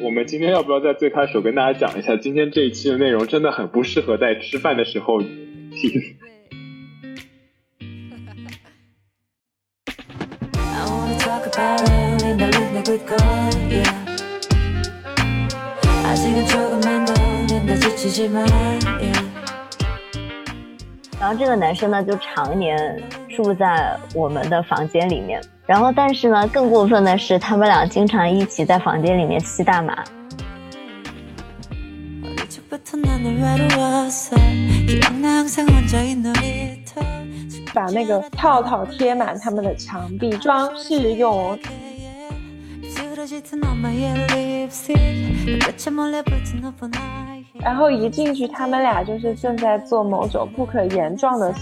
我们今天要不要在最开始跟大家讲一下，今天这一期的内容真的很不适合在吃饭的时候听。然后这个男生呢，就常年住在我们的房间里面。然后，但是呢，更过分的是，他们俩经常一起在房间里面吸大麻。把那个套套贴满他们的墙壁，装饰用。然后一进去，他们俩就是正在做某种不可言状的。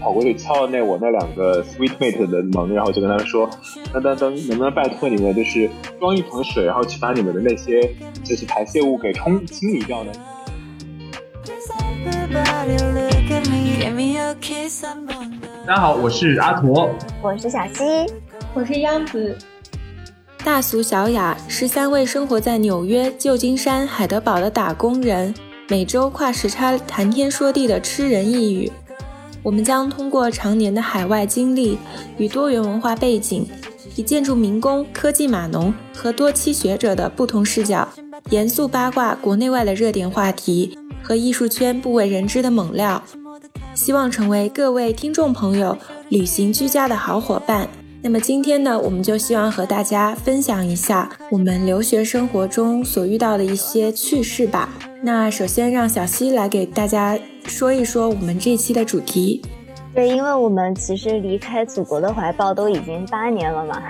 跑过去敲了那我那两个 sweet mate 的门，然后就跟他们说：“噔噔噔，能不能拜托你们，就是装一盆水，然后去把你们的那些就是排泄物给冲清理掉呢？”大家好，我是阿驼，我是小溪，我是央子。大俗小雅是三位生活在纽约、旧金山、海德堡的打工人，每周跨时差谈天说地的吃人一语。我们将通过常年的海外经历与多元文化背景，以建筑民工、科技码农和多期学者的不同视角，严肃八卦国内外的热点话题和艺术圈不为人知的猛料，希望成为各位听众朋友旅行居家的好伙伴。那么今天呢，我们就希望和大家分享一下我们留学生活中所遇到的一些趣事吧。那首先让小西来给大家。说一说我们这期的主题。对，因为我们其实离开祖国的怀抱都已经八年了嘛，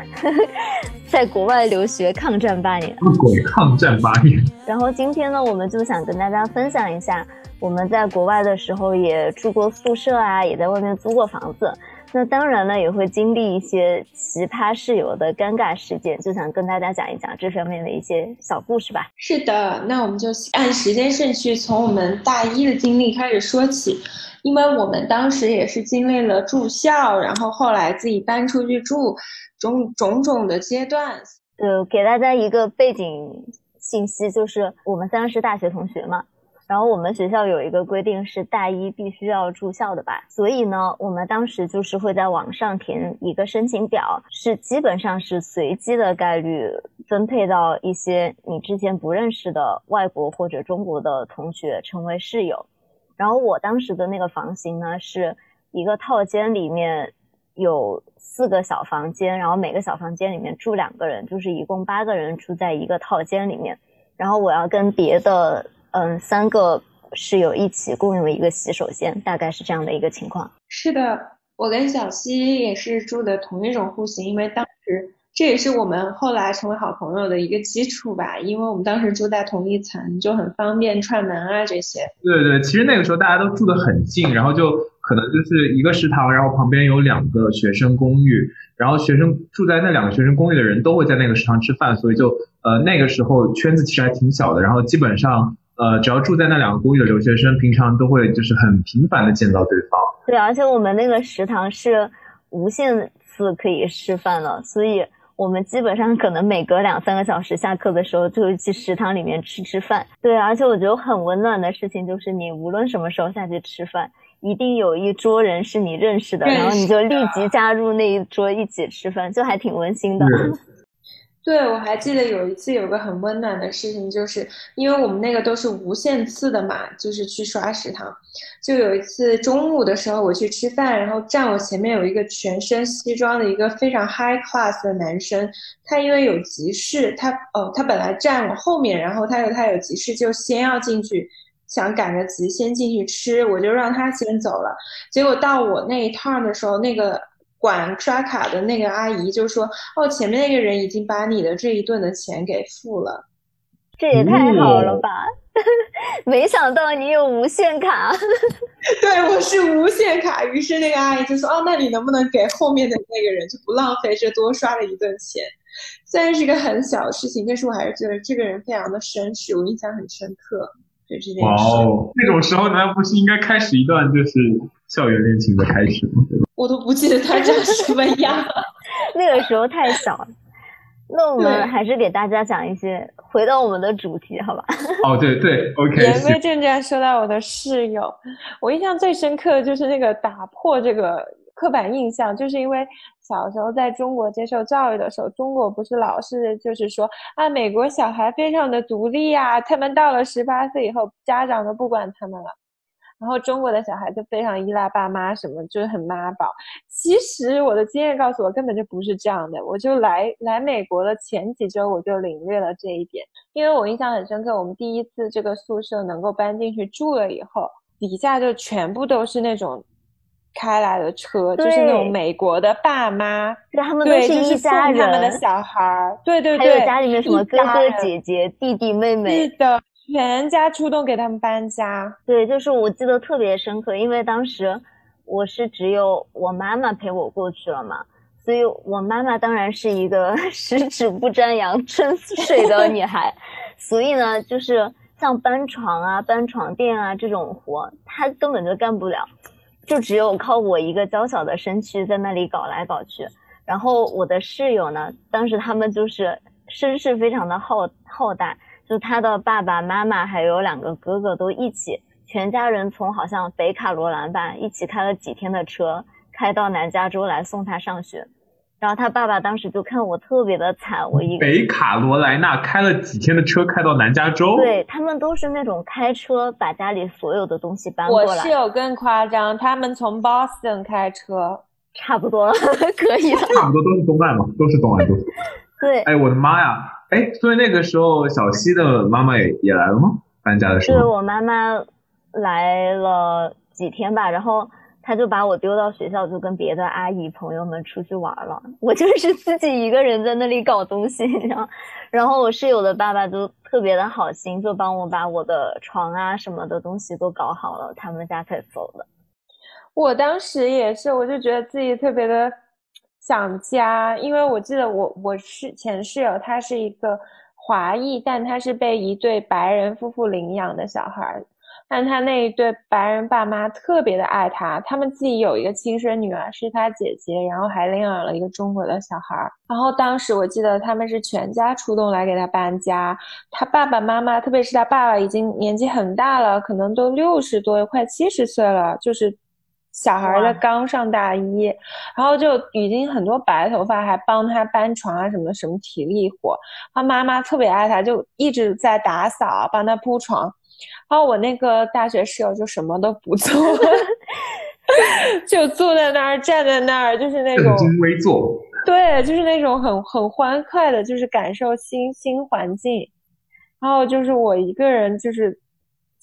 在国外留学抗战八年。鬼抗战八年。然后今天呢，我们就想跟大家分享一下我们在国外的时候也住过宿舍啊，也在外面租过房子。那当然呢，也会经历一些奇葩室友的尴尬事件，就想跟大家讲一讲这方面的一些小故事吧。是的，那我们就按时间顺序从我们大一的经历开始说起，因为我们当时也是经历了住校，然后后来自己搬出去住，种种种的阶段。呃，给大家一个背景信息，就是我们三个是大学同学嘛。然后我们学校有一个规定是大一必须要住校的吧，所以呢，我们当时就是会在网上填一个申请表，是基本上是随机的概率分配到一些你之前不认识的外国或者中国的同学成为室友。然后我当时的那个房型呢，是一个套间里面有四个小房间，然后每个小房间里面住两个人，就是一共八个人住在一个套间里面。然后我要跟别的。嗯，三个室友一起共用一个洗手间，大概是这样的一个情况。是的，我跟小西也是住的同一种户型，因为当时这也是我们后来成为好朋友的一个基础吧。因为我们当时住在同一层，就很方便串门啊这些。对对，其实那个时候大家都住得很近，然后就可能就是一个食堂，然后旁边有两个学生公寓，然后学生住在那两个学生公寓的人都会在那个食堂吃饭，所以就呃那个时候圈子其实还挺小的，然后基本上。呃，只要住在那两个公寓的留学生，平常都会就是很频繁的见到对方。对，而且我们那个食堂是无限次可以吃饭的，所以我们基本上可能每隔两三个小时下课的时候就会去食堂里面吃吃饭。对，而且我觉得很温暖的事情就是，你无论什么时候下去吃饭，一定有一桌人是你认识的，然后你就立即加入那一桌一起吃饭，就还挺温馨的。对，我还记得有一次有个很温暖的事情，就是因为我们那个都是无限次的嘛，就是去刷食堂。就有一次中午的时候我去吃饭，然后站我前面有一个全身西装的一个非常 high class 的男生，他因为有急事，他哦他本来站我后面，然后他有他有急事就先要进去，想赶着急先进去吃，我就让他先走了。结果到我那一趟的时候，那个。管刷卡的那个阿姨就说：“哦，前面那个人已经把你的这一顿的钱给付了，这也太好了吧！没想到你有无限卡，对我是无限卡。于是那个阿姨就说：哦，那你能不能给后面的那个人就不浪费这多刷了一顿钱？虽然是一个很小的事情，但是我还是觉得这个人非常的绅士，我印象很深刻。就这件事。哦，那种时候难道不是应该开始一段就是校园恋情的开始吗？我都不记得他长什么样。那个时候太小了。那我们还是给大家讲一些，回到我们的主题，好吧？哦，对对，OK。言归正传，说到我的室友，我印象最深刻的就是那个打破这个刻板印象，就是因为小时候在中国接受教育的时候，中国不是老是就是说啊，美国小孩非常的独立啊，他们到了十八岁以后，家长都不管他们了。然后中国的小孩就非常依赖爸妈，什么就是很妈宝。其实我的经验告诉我，根本就不是这样的。我就来来美国的前几周，我就领略了这一点。因为我印象很深刻，我们第一次这个宿舍能够搬进去住了以后，底下就全部都是那种开来的车，就是那种美国的爸妈，对他们都是一家人，他们的小孩，对对对，还有家里面什么哥哥姐姐、弟弟妹妹，是的。全家出动给他们搬家，对，就是我记得特别深刻，因为当时我是只有我妈妈陪我过去了嘛，所以我妈妈当然是一个 十指不沾阳春 水的女孩，所以呢，就是像搬床啊、搬床垫啊这种活，她根本就干不了，就只有靠我一个娇小的身躯在那里搞来搞去。然后我的室友呢，当时他们就是声势非常的浩浩大。就他的爸爸妈妈还有两个哥哥都一起，全家人从好像北卡罗兰吧，一起开了几天的车，开到南加州来送他上学。然后他爸爸当时就看我特别的惨，我一北卡罗来纳开了几天的车开到南加州，对他们都是那种开车把家里所有的东西搬过来。我室友更夸张，他们从 Boston 开车，差不多 可以了，差不多都是东岸嘛，都是东岸都是。对，哎，我的妈呀！哎，所以那个时候小西的妈妈也也来了吗？搬家的时候，对我妈妈来了几天吧，然后她就把我丢到学校，就跟别的阿姨朋友们出去玩了。我就是自己一个人在那里搞东西，然后，然后我室友的爸爸就特别的好心，就帮我把我的床啊什么的东西都搞好了，他们家才走的。我当时也是，我就觉得自己特别的。想家，因为我记得我我是前室友，他是一个华裔，但他是被一对白人夫妇领养的小孩，但他那一对白人爸妈特别的爱他，他们自己有一个亲生女儿是他姐姐，然后还领养了一个中国的小孩，然后当时我记得他们是全家出动来给他搬家，他爸爸妈妈，特别是他爸爸已经年纪很大了，可能都六十多快七十岁了，就是。小孩的刚上大一，然后就已经很多白头发，还帮他搬床啊什么什么体力活。他妈妈特别爱他，就一直在打扫，帮他铺床。然后我那个大学室友就什么都不做，就坐在那儿，站在那儿，就是那种微坐。对，就是那种很很欢快的，就是感受新新环境。然后就是我一个人，就是。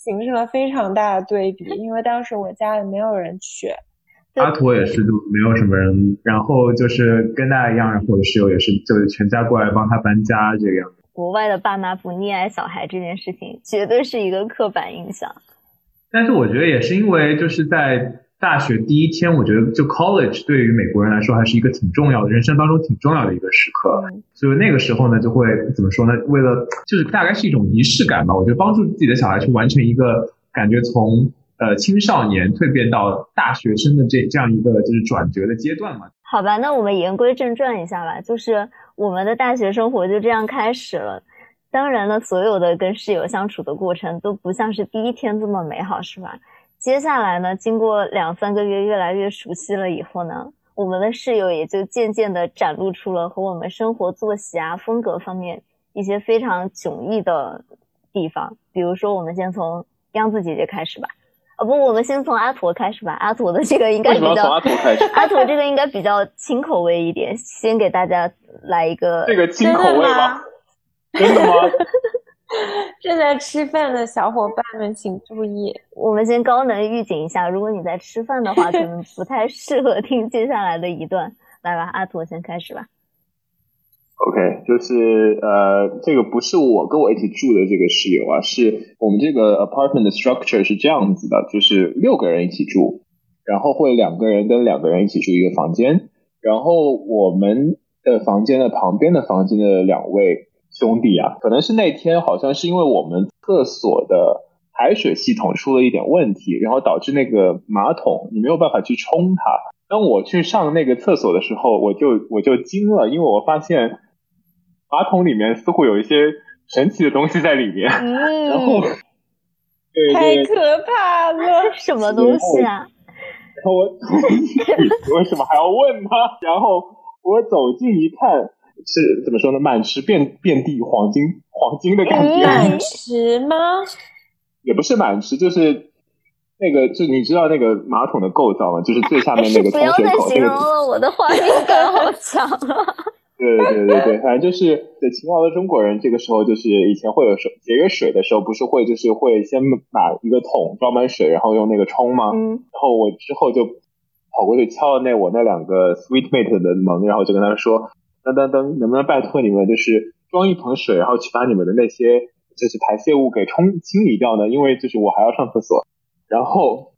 形成了非常大的对比，因为当时我家里没有人去，阿土也是就没有什么人，然后就是跟大家一样，然后我的室友也是，就是全家过来帮他搬家这个样子。国外的爸妈不溺爱小孩这件事情，绝对是一个刻板印象。但是我觉得也是因为就是在。大学第一天，我觉得就 college 对于美国人来说还是一个挺重要的，人生当中挺重要的一个时刻。所以那个时候呢，就会怎么说呢？为了就是大概是一种仪式感吧。我觉得帮助自己的小孩去完成一个感觉从呃青少年蜕变到大学生的这这样一个就是转折的阶段嘛。好吧，那我们言归正传一下吧，就是我们的大学生活就这样开始了。当然了，所有的跟室友相处的过程都不像是第一天这么美好，是吧？接下来呢，经过两三个月越来越熟悉了以后呢，我们的室友也就渐渐的展露出了和我们生活作息啊、风格方面一些非常迥异的地方。比如说，我们先从央子姐姐开始吧。啊不，我们先从阿驼开始吧。阿驼的这个应该比较阿驼开始。阿驼这个应该比较轻口味一点，先给大家来一个。这个轻口味吗？真的吗？正在吃饭的小伙伴们请注意，我们先高能预警一下，如果你在吃饭的话，可能不太适合听接下来的一段。来吧，阿土先开始吧。OK，就是呃，这个不是我跟我一起住的这个室友啊，是我们这个 apartment 的 structure 是这样子的，就是六个人一起住，然后会两个人跟两个人一起住一个房间，然后我们的房间的旁边的房间的两位。兄弟啊，可能是那天好像是因为我们厕所的排水系统出了一点问题，然后导致那个马桶你没有办法去冲它。当我去上那个厕所的时候，我就我就惊了，因为我发现马桶里面似乎有一些神奇的东西在里面，然后。太可怕了！什么东西啊？然后我，你为什么还要问他？然后我走近一看，是怎么说呢？满池遍遍地黄金，黄金的感觉。满池吗？也不是满池，就是那个，就你知道那个马桶的构造吗？就是最下面那个通水口。不要再形容了，我的画面感好强啊！对对对对，反正就是对勤劳的中国人，这个时候就是以前会有水节约水的时候，不是会就是会先把一个桶装满水，然后用那个冲吗？嗯。然后我之后就跑过去敲了那我那两个 sweet mate 的门，然后就跟他说：噔噔噔，能不能拜托你们就是装一盆水，然后去把你们的那些就是排泄物给冲清理掉呢？因为就是我还要上厕所。然后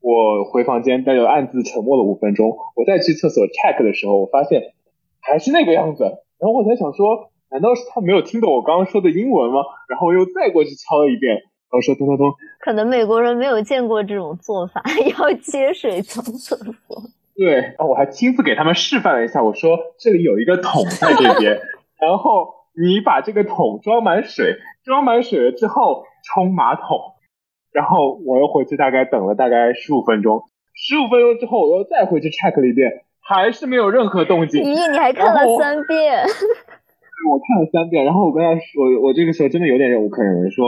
我回房间，大家暗自沉默了五分钟。我再去厕所 check 的时候，我发现。还是那个样子，然后我在想说，难道是他没有听懂我刚刚说的英文吗？然后我又再过去敲了一遍，然后说咚咚咚。可能美国人没有见过这种做法，要接水从厕所。对，然后我还亲自给他们示范了一下，我说这里有一个桶在这边，然后你把这个桶装满水，装满水了之后冲马桶，然后我又回去大概等了大概十五分钟，十五分钟之后我又再回去 check 了一遍。还是没有任何动静。咦，你还看了三遍？我看了三遍，然后我跟他说，我我这个时候真的有点忍无可忍，说，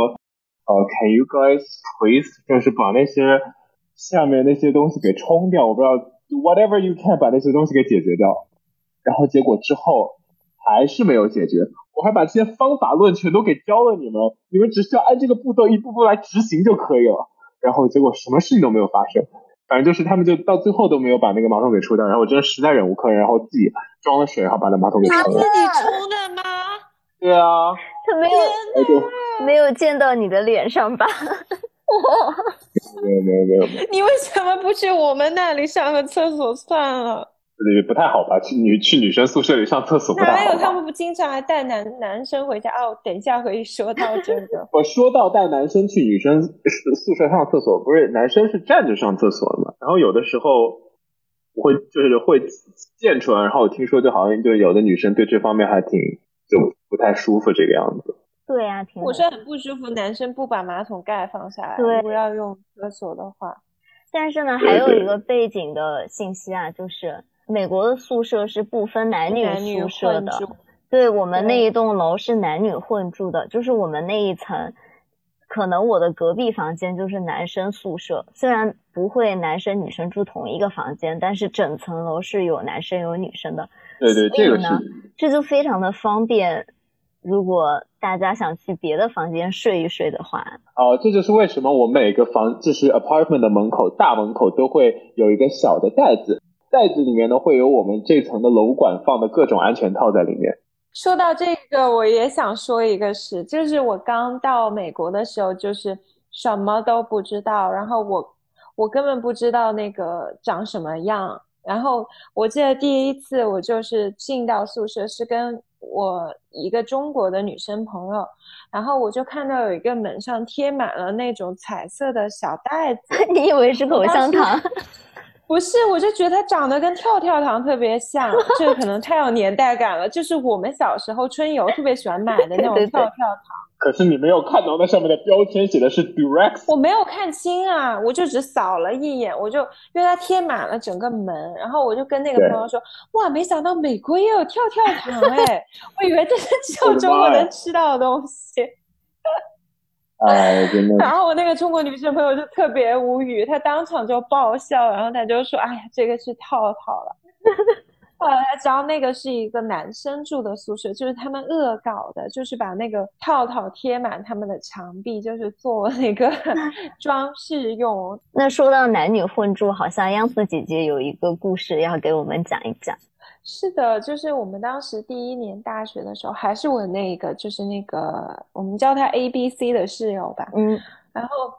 呃，Can you guys please，就是把那些下面那些东西给冲掉，我不知道，whatever you can，把那些东西给解决掉。然后结果之后还是没有解决，我还把这些方法论全都给教了你们，你们只需要按这个步骤一步步来执行就可以了。然后结果什么事情都没有发生。反正就是他们就到最后都没有把那个马桶给冲掉，然后我真的实在忍无可忍，然后自己装了水，然后把那马桶给冲了。他自己冲的吗？对啊。他没有没有见到你的脸上吧？没有没有没有没有。你为什么不去我们那里上个厕所算了？也不太好吧？去女去女生宿舍里上厕所不太好。哪有他们不经常还带男男生回家？哦，等一下可以说到这个。我说到带男生去女生宿舍上厕所，不是男生是站着上厕所的嘛？然后有的时候会就是会溅出来，然后我听说就好像就有的女生对这方面还挺就不太舒服这个样子。对呀，挺。我是很不舒服，男生不把马桶盖放下来，如果要用厕所的话。但是呢，还有一个背景的信息啊，就是。美国的宿舍是不分男女宿舍的，对我们那一栋楼是男女混住的，就是我们那一层，可能我的隔壁房间就是男生宿舍，虽然不会男生女生住同一个房间，但是整层楼是有男生有女生的。对对，这个是，这就非常的方便。如果大家想去别的房间睡一睡的话，哦，这就是为什么我每个房就是 apartment 的门口大门口都会有一个小的袋子。袋子里面呢，会有我们这层的楼管放的各种安全套在里面。说到这个，我也想说一个事，就是我刚到美国的时候，就是什么都不知道，然后我我根本不知道那个长什么样。然后我记得第一次我就是进到宿舍，是跟我一个中国的女生朋友，然后我就看到有一个门上贴满了那种彩色的小袋子，你以为是口香糖？不是，我就觉得它长得跟跳跳糖特别像，这个可能太有年代感了，就是我们小时候春游特别喜欢买的那种 跳跳糖。可是你没有看到那上面的标签写的是 direct，我没有看清啊，我就只扫了一眼，我就因为它贴满了整个门，然后我就跟那个朋友说，哇，没想到美国也有跳跳糖哎，我以为这是只有中国能吃到的东西。哎，真的。然后我那个中国女生朋友就特别无语，她当场就爆笑，然后她就说：“哎呀，这个是套套了。”后来才知道那个是一个男生住的宿舍，就是他们恶搞的，就是把那个套套贴满他们的墙壁，就是做那个 装饰用。那说到男女混住，好像央子姐姐有一个故事要给我们讲一讲。是的，就是我们当时第一年大学的时候，还是我那个，就是那个我们叫他 A B C 的室友吧。嗯，然后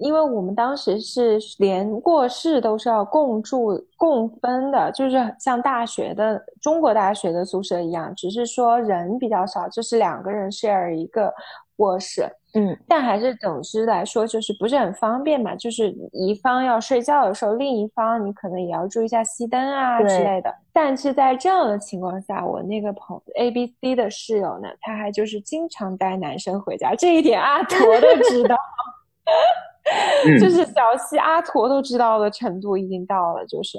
因为我们当时是连卧室都是要共住共分的，就是像大学的中国大学的宿舍一样，只是说人比较少，就是两个人 share 一个卧室，嗯，但还是总之来说就是不是很方便嘛，就是一方要睡觉的时候，另一方你可能也要注意一下熄灯啊之类的。但是在这样的情况下，我那个朋 A B C 的室友呢，他还就是经常带男生回家，这一点阿 驼都知道。就是小西阿驼都知道的程度已经到了，就是，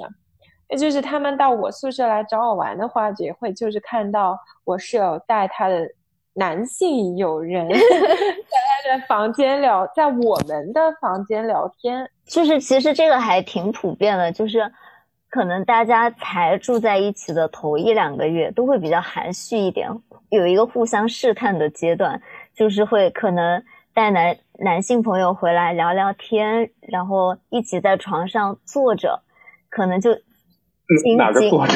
也就是他们到我宿舍来找我玩的话，也会就是看到我室友带他的男性友人 在他的房间聊，在我们的房间聊天，就是其实这个还挺普遍的，就是可能大家才住在一起的头一两个月都会比较含蓄一点，有一个互相试探的阶段，就是会可能。带男男性朋友回来聊聊天，然后一起在床上坐着，可能就哪个坐着？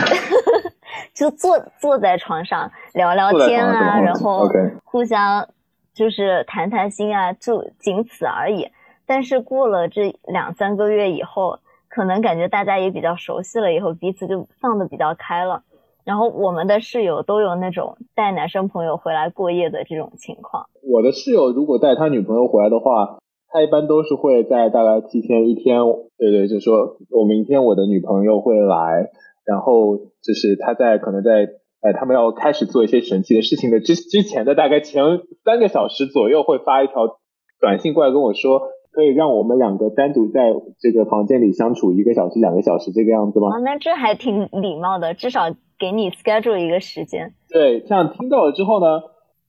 就坐坐在床上聊聊天啊，然后互相就是谈谈心啊，就仅此而已。但是过了这两三个月以后，可能感觉大家也比较熟悉了，以后彼此就放的比较开了。然后我们的室友都有那种带男生朋友回来过夜的这种情况。我的室友如果带他女朋友回来的话，他一般都是会在大概提前一天，对对，就说我明天我的女朋友会来，然后就是他在可能在呃他们要开始做一些神奇的事情的之之前的大概前三个小时左右会发一条短信过来跟我说，可以让我们两个单独在这个房间里相处一个小时两个小时这个样子吗？啊，那这还挺礼貌的，至少。给你 schedule 一个时间，对，这样听到了之后呢，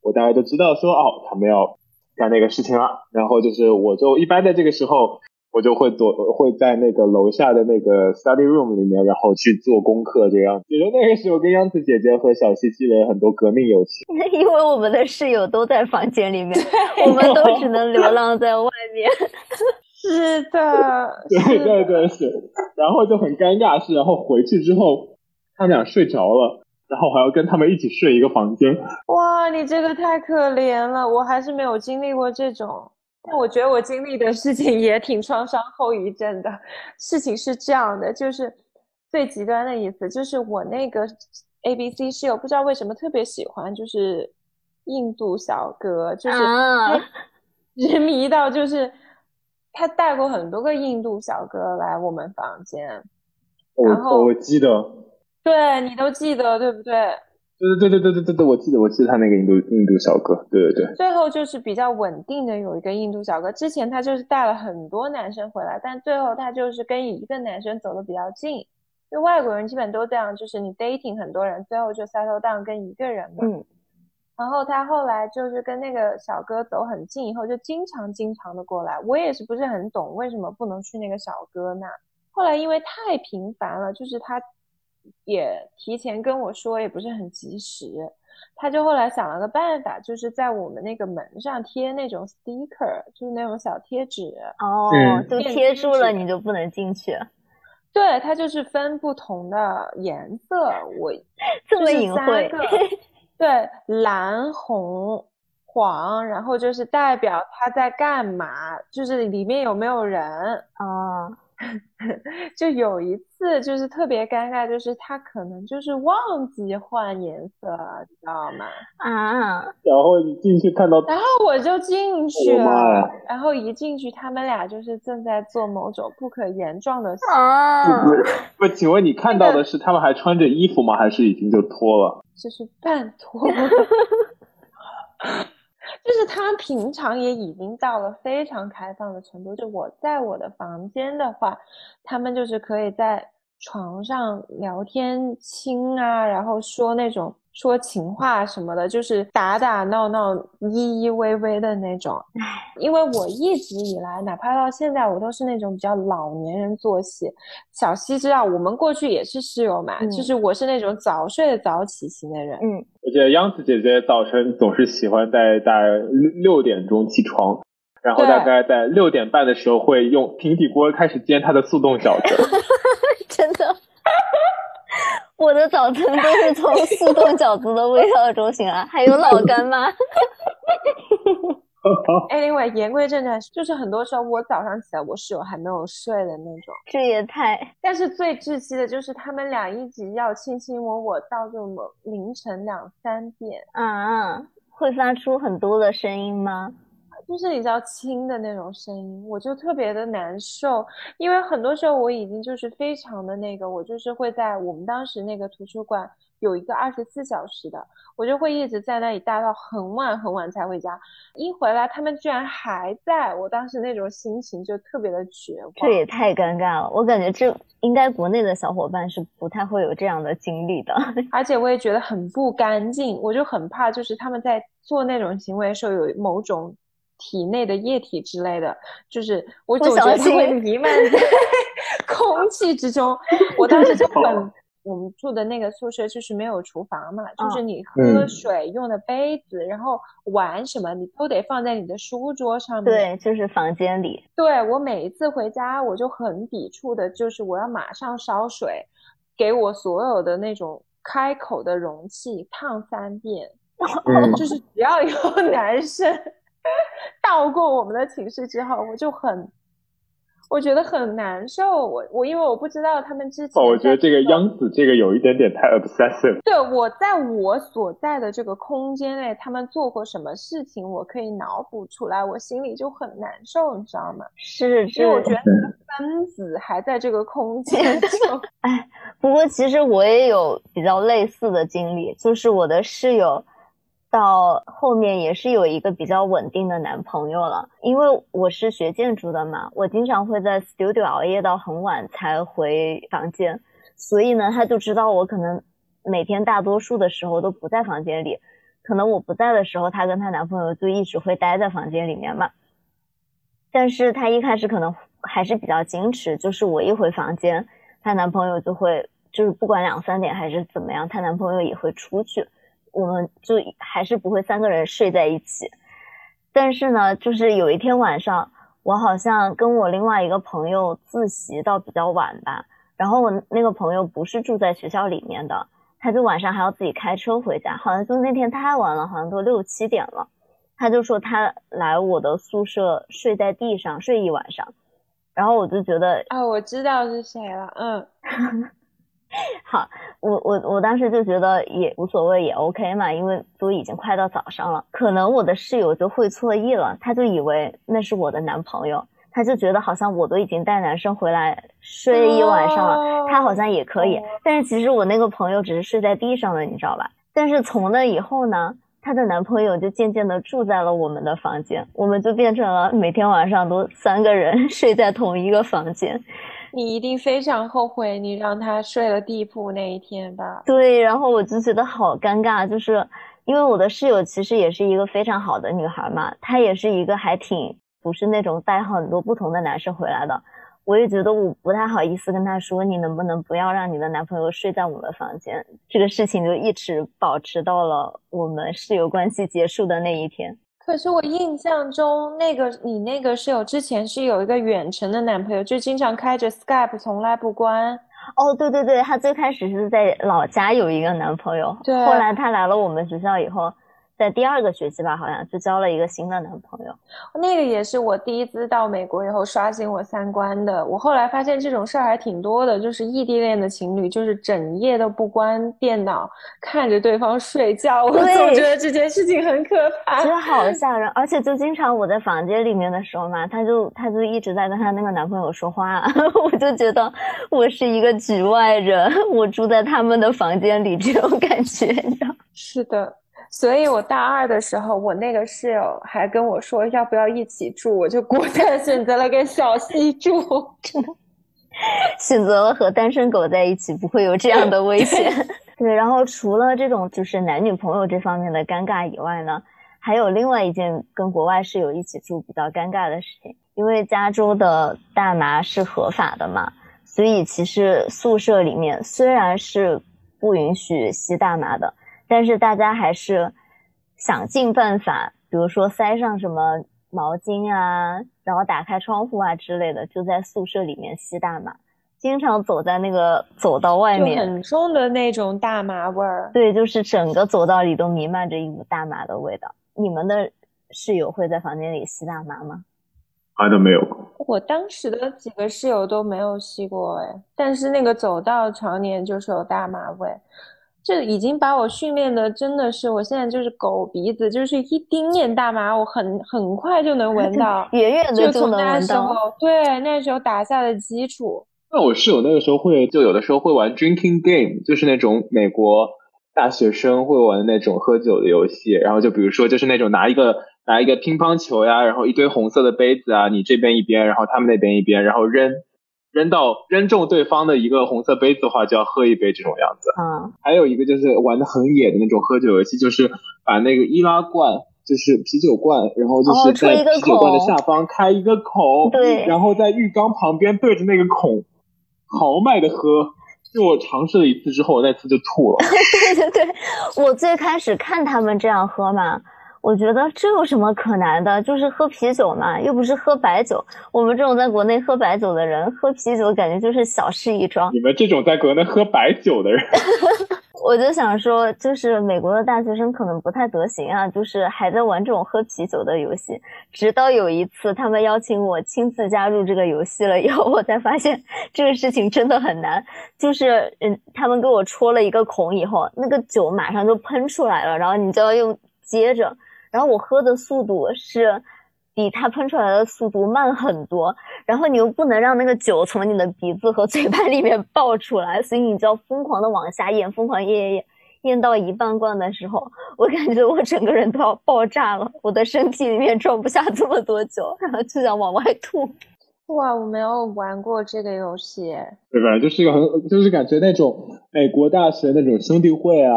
我大概就知道说，哦，他们要干那个事情了。然后就是，我就一般在这个时候，我就会躲，会在那个楼下的那个 study room 里面，然后去做功课。这样，觉得那个时候跟央子姐姐和小西积累很多革命友情。因为我们的室友都在房间里面，我们都只能流浪在外面。是的，对对对是，然后就很尴尬是，然后回去之后。他们俩睡着了，然后还要跟他们一起睡一个房间。哇，你这个太可怜了，我还是没有经历过这种。但我觉得我经历的事情也挺创伤后遗症的。事情是这样的，就是最极端的一次，就是我那个 A B C 室友不知道为什么特别喜欢，就是印度小哥，就是人迷到就是他带过很多个印度小哥来我们房间。然后我记得。对你都记得对不对？对对对对对对对对，我记得我记得他那个印度印度小哥，对对对。最后就是比较稳定的有一个印度小哥，之前他就是带了很多男生回来，但最后他就是跟一个男生走的比较近。就外国人基本都这样，就是你 dating 很多人，最后就 settle down 跟一个人嘛。嗯。然后他后来就是跟那个小哥走很近，以后就经常经常的过来。我也是不是很懂为什么不能去那个小哥那。后来因为太频繁了，就是他。也提前跟我说，也不是很及时。他就后来想了个办法，就是在我们那个门上贴那种 sticker，就是那种小贴纸。哦，就贴住了，你就不能进去。对，它就是分不同的颜色，我 这么隐晦。对，蓝、红、黄，然后就是代表他在干嘛，就是里面有没有人啊。就有一次，就是特别尴尬，就是他可能就是忘记换颜色了，你知道吗？啊！然后你进去看到，然后我就进去了，然后一进去，他们俩就是正在做某种不可言状的事。啊！不，请问你看到的是他们还穿着衣服吗？还是已经就脱了？就是半脱。就是他平常也已经到了非常开放的程度。就我在我的房间的话，他们就是可以在床上聊天亲啊，然后说那种。说情话什么的，就是打打闹闹、依依偎偎的那种。因为我一直以来，哪怕到现在，我都是那种比较老年人作息。小西知道，我们过去也是室友嘛，就是我是那种早睡早起型的人。嗯，我记得央子姐姐早晨总是喜欢在大概六六点钟起床，然后大概在六点半的时候会用平底锅开始煎她的速冻饺 子。真的。我的早晨都是从 速冻饺子的味道中醒来，还有老干妈。哎，另外言归正传，就是很多时候我早上起来，我室友还没有睡的那种。这也太……但是最窒息的就是他们俩一直要亲亲我我到这么凌晨两三点。啊！会发出很多的声音吗？就是比较轻的那种声音，我就特别的难受，因为很多时候我已经就是非常的那个，我就是会在我们当时那个图书馆有一个二十四小时的，我就会一直在那里待到很晚很晚才回家，一回来他们居然还在，我当时那种心情就特别的绝望。这也太尴尬了，我感觉这应该国内的小伙伴是不太会有这样的经历的，而且我也觉得很不干净，我就很怕就是他们在做那种行为的时候有某种。体内的液体之类的，就是我总觉得会弥漫在 空气之中。我当时就很，我们住的那个宿舍就是没有厨房嘛，就是你喝水用的杯子，然后碗什么，你都得放在你的书桌上面。对，就是房间里。对我每一次回家，我就很抵触的，就是我要马上烧水，给我所有的那种开口的容器烫三遍，就是只要有 男生。到过我们的寝室之后，我就很，我觉得很难受。我我因为我不知道他们之前，我觉得这个央子这个有一点点太 obsessive。对我在我所在的这个空间内，他们做过什么事情，我可以脑补出来，我心里就很难受，你知道吗？是，因为我觉得分子还在这个空间 就。哎，不过其实我也有比较类似的经历，就是我的室友。到后面也是有一个比较稳定的男朋友了，因为我是学建筑的嘛，我经常会在 studio 熬夜到很晚才回房间，所以呢，他就知道我可能每天大多数的时候都不在房间里，可能我不在的时候，她跟她男朋友就一直会待在房间里面嘛。但是她一开始可能还是比较矜持，就是我一回房间，她男朋友就会就是不管两三点还是怎么样，她男朋友也会出去。我们就还是不会三个人睡在一起，但是呢，就是有一天晚上，我好像跟我另外一个朋友自习到比较晚吧，然后我那个朋友不是住在学校里面的，他就晚上还要自己开车回家，好像就那天太晚了，好像都六七点了，他就说他来我的宿舍睡在地上睡一晚上，然后我就觉得啊，我知道是谁了，嗯。好，我我我当时就觉得也无所谓，也 OK 嘛，因为都已经快到早上了。可能我的室友就会错意了，他就以为那是我的男朋友，他就觉得好像我都已经带男生回来睡一晚上了，他好像也可以。但是其实我那个朋友只是睡在地上的，你知道吧？但是从那以后呢，她的男朋友就渐渐的住在了我们的房间，我们就变成了每天晚上都三个人 睡在同一个房间。你一定非常后悔你让他睡了地铺那一天吧？对，然后我就觉得好尴尬，就是因为我的室友其实也是一个非常好的女孩嘛，她也是一个还挺不是那种带很多不同的男生回来的。我也觉得我不太好意思跟她说，你能不能不要让你的男朋友睡在我们房间？这个事情就一直保持到了我们室友关系结束的那一天。可是我印象中，那个你那个室友之前是有一个远程的男朋友，就经常开着 Skype，从来不关。哦，对对对，她最开始是在老家有一个男朋友，对，后来她来了我们学校以后。在第二个学期吧，好像就交了一个新的男朋友。那个也是我第一次到美国以后刷新我三观的。我后来发现这种事儿还挺多的，就是异地恋的情侣，就是整夜都不关电脑，看着对方睡觉。我总觉得这件事情很可怕，真的好吓人。而且就经常我在房间里面的时候嘛，他就他就一直在跟他那个男朋友说话，我就觉得我是一个局外人，我住在他们的房间里，这种感觉，你知道？是的。所以，我大二的时候，我那个室友还跟我说要不要一起住，我就果断选择了跟小西住，真 的选择了和单身狗在一起，不会有这样的危险。对，然后除了这种就是男女朋友这方面的尴尬以外呢，还有另外一件跟国外室友一起住比较尴尬的事情，因为加州的大麻是合法的嘛，所以其实宿舍里面虽然是不允许吸大麻的。但是大家还是想尽办法，比如说塞上什么毛巾啊，然后打开窗户啊之类的，就在宿舍里面吸大麻。经常走在那个走道外面，很重的那种大麻味儿。对，就是整个走道里都弥漫着一股大麻的味道。你们的室友会在房间里吸大麻吗？还，都没有。我当时的几个室友都没有吸过哎，但是那个走道常年就是有大麻味。这已经把我训练的真的是，我现在就是狗鼻子，就是一丁点大麻，我很很快就能闻到，远远的就能闻到。对，那时候打下的基础。那我室友那个时候会，就有的时候会玩 drinking game，就是那种美国大学生会玩的那种喝酒的游戏。然后就比如说，就是那种拿一个拿一个乒乓球呀，然后一堆红色的杯子啊，你这边一边，然后他们那边一边，然后扔。扔到扔中对方的一个红色杯子的话，就要喝一杯这种样子。嗯，还有一个就是玩的很野的那种喝酒游戏，就是把那个易拉罐，就是啤酒罐，然后就是在啤酒罐的下方开一个口，对，然后在浴缸旁边对着那个孔豪迈的喝。就我尝试了一次之后，我那次就吐了。对对对，我最开始看他们这样喝嘛。我觉得这有什么可难的？就是喝啤酒嘛，又不是喝白酒。我们这种在国内喝白酒的人，喝啤酒感觉就是小事一桩。你们这种在国内喝白酒的人，我就想说，就是美国的大学生可能不太得行啊，就是还在玩这种喝啤酒的游戏。直到有一次，他们邀请我亲自加入这个游戏了以后，我才发现这个事情真的很难。就是嗯，他们给我戳了一个孔以后，那个酒马上就喷出来了，然后你就要用接着。然后我喝的速度是比它喷出来的速度慢很多，然后你又不能让那个酒从你的鼻子和嘴巴里面爆出来，所以你就要疯狂的往下咽，疯狂咽咽咽，咽到一半罐的时候，我感觉我整个人都要爆炸了，我的身体里面装不下这么多酒，然后就想往外吐。哇，我没有玩过这个游戏。对吧？就是一个很，就是感觉那种美国大学那种兄弟会啊、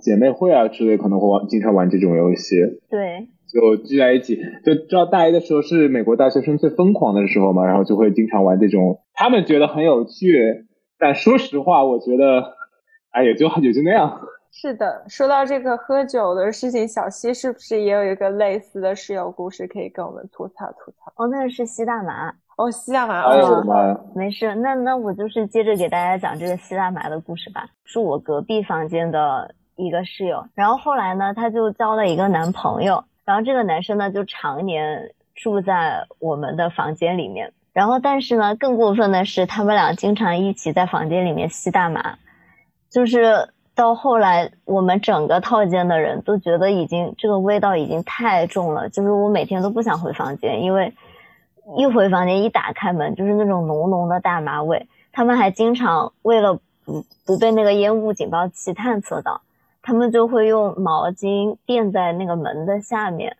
姐妹会啊之类，可能会玩，经常玩这种游戏。对。就聚在一起，就知道大一的时候是美国大学生最疯狂的时候嘛，然后就会经常玩这种，他们觉得很有趣，但说实话，我觉得，哎，也就也就那样。是的，说到这个喝酒的事情，小西是不是也有一个类似的室友故事可以跟我们吐槽吐槽？哦，那是吸大麻。哦，吸大麻。哎呦我的妈呀！没事，那那我就是接着给大家讲这个吸大麻的故事吧。是我隔壁房间的一个室友，然后后来呢，她就交了一个男朋友，然后这个男生呢就常年住在我们的房间里面，然后但是呢，更过分的是，他们俩经常一起在房间里面吸大麻，就是。到后来，我们整个套间的人都觉得已经这个味道已经太重了，就是我每天都不想回房间，因为一回房间一打开门就是那种浓浓的大麻味。他们还经常为了不不被那个烟雾警报器探测到，他们就会用毛巾垫在那个门的下面，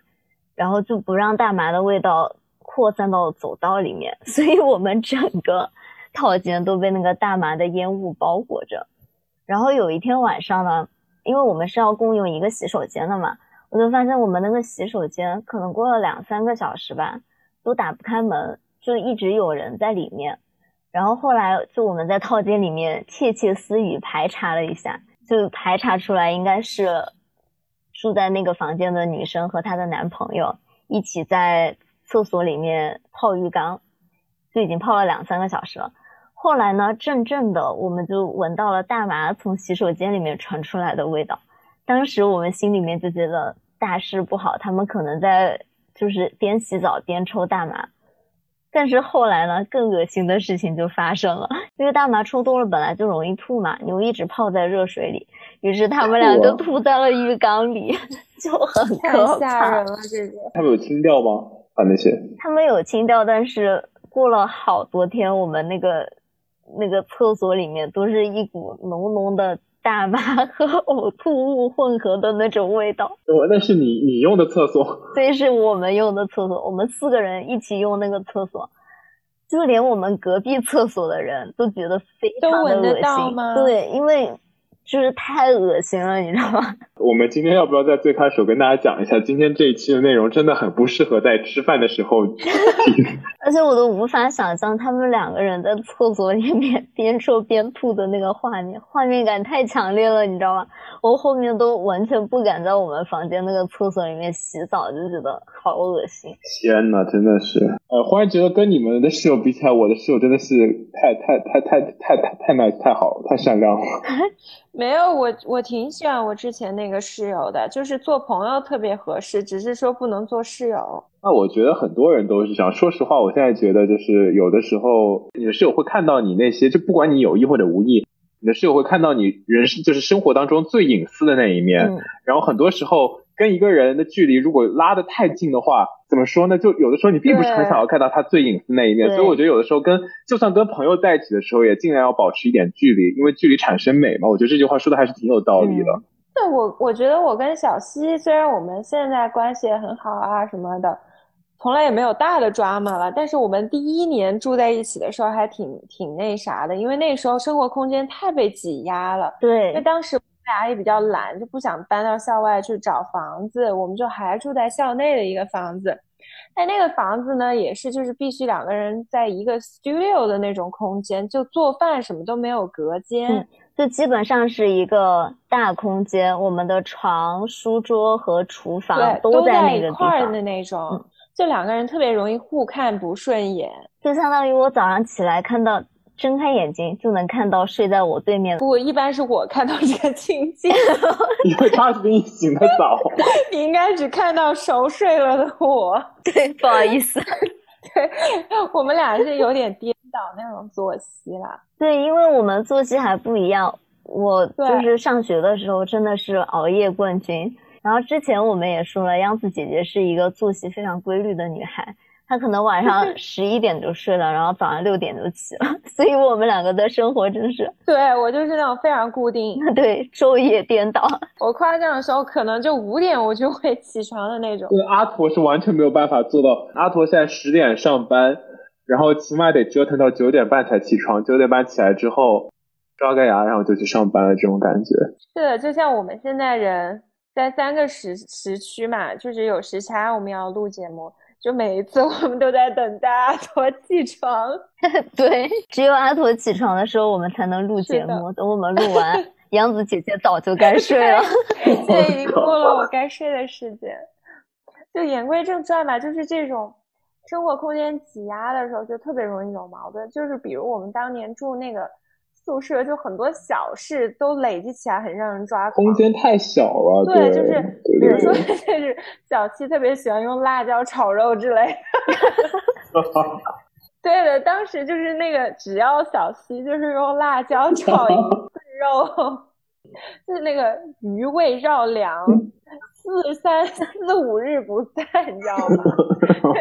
然后就不让大麻的味道扩散到走道里面。所以我们整个套间都被那个大麻的烟雾包裹着。然后有一天晚上呢，因为我们是要共用一个洗手间的嘛，我就发现我们那个洗手间可能过了两三个小时吧，都打不开门，就一直有人在里面。然后后来就我们在套间里面窃窃私语排查了一下，就排查出来应该是住在那个房间的女生和她的男朋友一起在厕所里面泡浴缸，就已经泡了两三个小时了。后来呢，阵阵的我们就闻到了大麻从洗手间里面传出来的味道。当时我们心里面就觉得大事不好，他们可能在就是边洗澡边抽大麻。但是后来呢，更恶心的事情就发生了，因为大麻抽多了本来就容易吐嘛，你又一直泡在热水里，于是他们俩就吐在了浴缸里，就很可怕。太吓人了，这个。他们有清掉吗？把那些？他们有清掉，但是过了好多天，我们那个。那个厕所里面都是一股浓浓的大麻和呕吐物混合的那种味道。哦，那是你你用的厕所？对，是我们用的厕所，我们四个人一起用那个厕所，就连我们隔壁厕所的人都觉得非常的恶心。对，因为。就是太恶心了，你知道吗？我们今天要不要在最开始跟大家讲一下，今天这一期的内容真的很不适合在吃饭的时候听。而且我都无法想象他们两个人在厕所里面边说边吐的那个画面，画面感太强烈了，你知道吗？我后面都完全不敢在我们房间那个厕所里面洗澡，就觉得好恶心。天呐，真的是，呃，忽然觉得跟你们的室友比起来，我的室友真的是太太太太太太太 nice 太好太善良了。没有我，我挺喜欢我之前那个室友的，就是做朋友特别合适，只是说不能做室友。那我觉得很多人都是这样。说实话，我现在觉得就是有的时候你的室友会看到你那些，就不管你有意或者无意，你的室友会看到你人生就是生活当中最隐私的那一面。嗯然后很多时候跟一个人的距离如果拉得太近的话，怎么说呢？就有的时候你并不是很想要看到他最隐私那一面。所以我觉得有的时候跟就算跟朋友在一起的时候，也尽量要保持一点距离，因为距离产生美嘛。我觉得这句话说的还是挺有道理的。对我，我觉得我跟小西虽然我们现在关系也很好啊什么的，从来也没有大的 drama 了，但是我们第一年住在一起的时候还挺挺那啥的，因为那时候生活空间太被挤压了。因为，当时我们俩也比较懒，就不想搬到校外去找房子，我们就还住在校内的一个房子。但那个房子呢，也是就是必须两个人在一个 studio 的那种空间，就做饭什么都没有隔间。嗯就基本上是一个大空间，我们的床、书桌和厨房对，都在那个地一块儿方的。那种，嗯就两个人特别容易互看不顺眼。就相当于我早上起来看到，睁开眼睛就能看到睡在我对面的。不过一般是我看到这个情景，因为他是比你醒得早。你应该只看到熟睡了的我。对，不好意思。对，我们俩是有点颠倒那种作息啦。对，因为我们作息还不一样。我就是上学的时候真的是熬夜冠军。然后之前我们也说了，央子姐姐是一个作息非常规律的女孩，她可能晚上 十一点就睡了，然后早上六点就起了，所以我们两个的生活真是对我就是那种非常固定，对昼夜颠倒。我夸张的时候可能就五点我就会起床的那种。对，阿驼是完全没有办法做到。阿驼现在十点上班，然后起码得折腾到九点半才起床，九点半起来之后刷个牙，然后就去上班了，这种感觉。是的，就像我们现在人在三个时时区嘛，就是有时差，我们要录节目，就每一次我们都在等待阿 驼起床。对，只有阿驼起床的时候，我们才能录节目。等我们录完，杨子姐姐早就该睡了。现在已经过了我该睡的时间。就言归正传吧，就是这种生活空间挤压的时候，就特别容易有矛盾。就是比如我们当年住那个宿舍，就很多小事都累积起来，很让人抓狂。空间太小了，对，对，就是比如说，就是小七特别喜欢用辣椒炒肉之类的。对的，当时就是那个，只要小七就是用辣椒炒一 次肉，就是那个余味绕梁，四三四五日不散，你知道吗？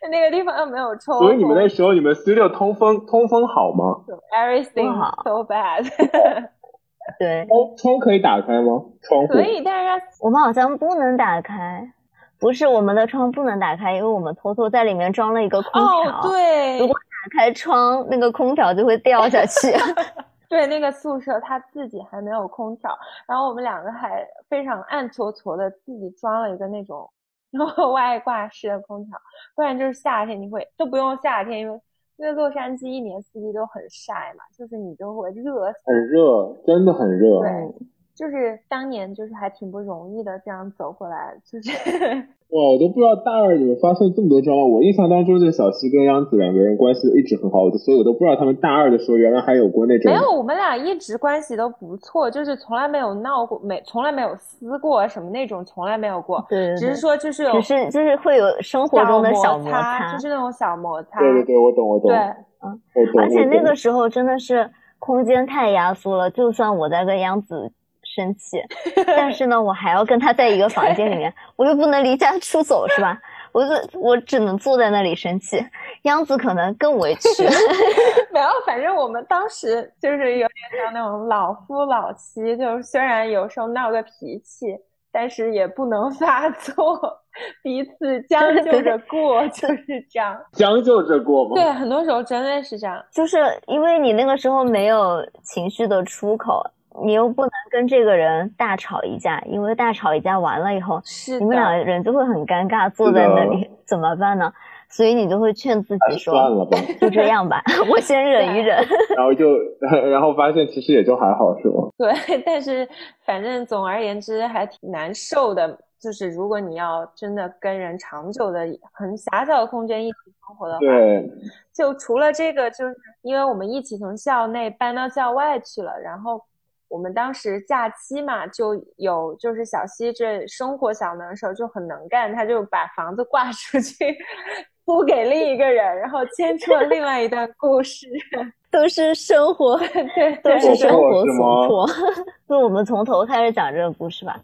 对那个地方又没有抽，所以你们那时候你们 studio 通风通风好吗？everything 不好 so bad。对，窗窗可以打开吗？窗户可以，但是我们好像不能打开，不是我们的窗不能打开，因为我们偷偷在里面装了一个空调。哦，对，如果打开窗，那个空调就会掉下去。对，那个宿舍他自己还没有空调，然后我们两个还非常暗搓搓的自己装了一个那种外挂式的空调，不然就是夏天你会都不用夏天，因为因为洛杉矶一年四季都很晒嘛，就是你就会热死。很热，真的很热。对，就是当年就是还挺不容易的，这样走过来，就是哇，我都不知道大二你们发生这么多 drama。我印象当中，这小西跟央子两个人关系一直很好，我所以我都不知道他们大二的时候原来还有过那种没有，我们俩一直关系都不错，就是从来没有闹过，没从来没有撕过什么那种，从来没有过。对对只是说就是有只是就是会有生活中的小摩擦，就是那种小摩擦。对对对，我懂我懂。对，我懂。而且那个时候真的是空间太压缩了，就算我在跟杨子生气，但是呢，我还要跟他在一个房间里面，我又不能离家出走，是吧？我就我只能坐在那里生气，杨子可能更委屈。没有，反正我们当时就是有点像那种老夫老妻，就是虽然有时候闹个脾气，但是也不能发作，彼此将就着过，就是这样。将就着过吗？对，很多时候真的是这样。就是因为你那个时候没有情绪的出口，你又不能跟这个人大吵一架，因为大吵一架完了以后，是你们两个，人就会很尴尬，坐在那里怎么办呢？所以你就会劝自己说，算了吧。就这样吧，我先忍一忍。然后就 然后发现其实也就还好，是吗？对，但是反正总而言之还挺难受的。就是如果你要真的跟人长久的很狭小的空间一起生活的话，对，就除了这个，就是因为我们一起从校内搬到校外去了，然后我们当时假期嘛，就有就是小西这生活小能手就很能干，他就把房子挂出去租给另一个人，然后牵出了另外一段故事。都是生活，对，都是生活所迫。那我们从头开始讲这个故事吧。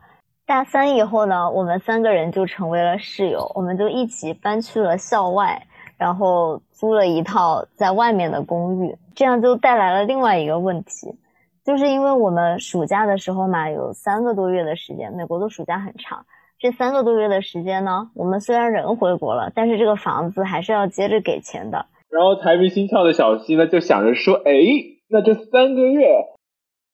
大三以后呢，我们三个人就成为了室友，我们就一起搬去了校外，然后租了一套在外面的公寓，这样就带来了另外一个问题，就是因为我们暑假的时候嘛，有三个多月的时间，美国的暑假很长，这三个多月的时间呢，我们虽然人回国了，但是这个房子还是要接着给钱的。然后财迷心窍的小西呢，就想着说，哎，那这三个月，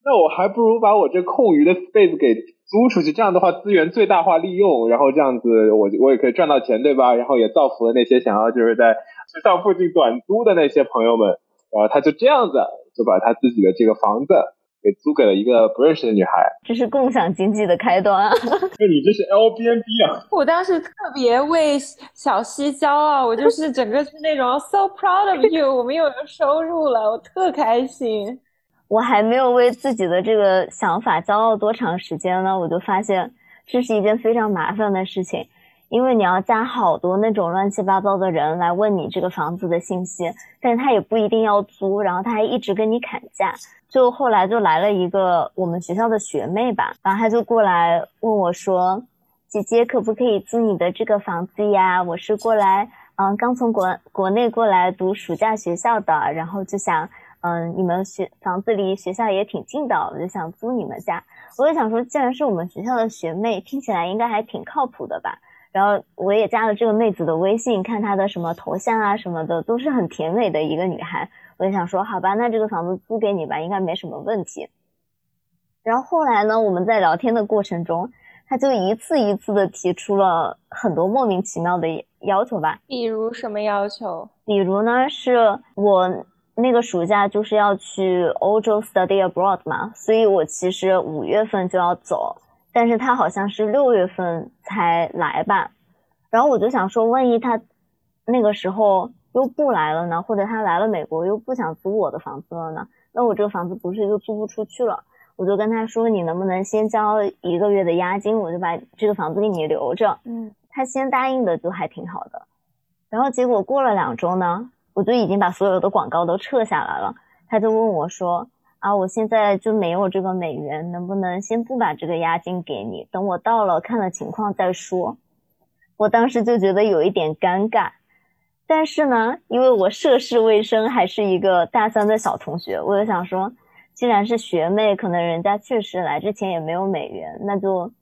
那我还不如把我这空余的 space 给租出去，这样的话资源最大化利用，然后这样子我我也可以赚到钱，对吧？然后也造福了那些想要就是在学校附近短租的那些朋友们。然后他就这样子就把他自己的这个房子给租给了一个不认识的女孩。这是共享经济的开端啊！那 你这是 Airbnb 啊？我当时特别为小西骄傲，我就是整个是那种 so proud of you，我们又有收入了，我特开心。我还没有为自己的这个想法骄傲多长时间呢，我就发现这是一件非常麻烦的事情，因为你要加好多那种乱七八糟的人来问你这个房子的信息，但是他也不一定要租，然后他还一直跟你砍价。就后来就来了一个我们学校的学妹吧，然后她就过来问我说：“姐姐可不可以租你的这个房子呀？我是过来，嗯，刚从国国内过来读暑假学校的，然后就想。”嗯，你们学房子离学校也挺近的，我就想租你们家。我就想说，既然是我们学校的学妹，听起来应该还挺靠谱的吧。然后我也加了这个妹子的微信，看她的什么头像啊什么的，都是很甜美的一个女孩。我就想说，好吧，那这个房子租给你吧，应该没什么问题。然后后来呢，我们在聊天的过程中，她就一次一次的提出了很多莫名其妙的要求吧。比如什么要求？比如呢，是我。那个暑假就是要去欧洲 study abroad 嘛，所以我其实五月份就要走，但是他好像是六月份才来吧，然后我就想说，万一他那个时候又不来了呢，或者他来了美国又不想租我的房子了呢，那我这个房子不是就租不出去了？我就跟他说，你能不能先交一个月的押金，我就把这个房子给你留着。嗯，他先答应的就还挺好的，然后结果过了两周呢。我就已经把所有的广告都撤下来了，他就问我说：“啊，我现在就没有这个美元，能不能先不把这个押金给你，等我到了看了情况再说？”我当时就觉得有一点尴尬，但是呢，因为我涉世未深，还是一个大三的小同学，我就想说，既然是学妹，可能人家确实来之前也没有美元，那就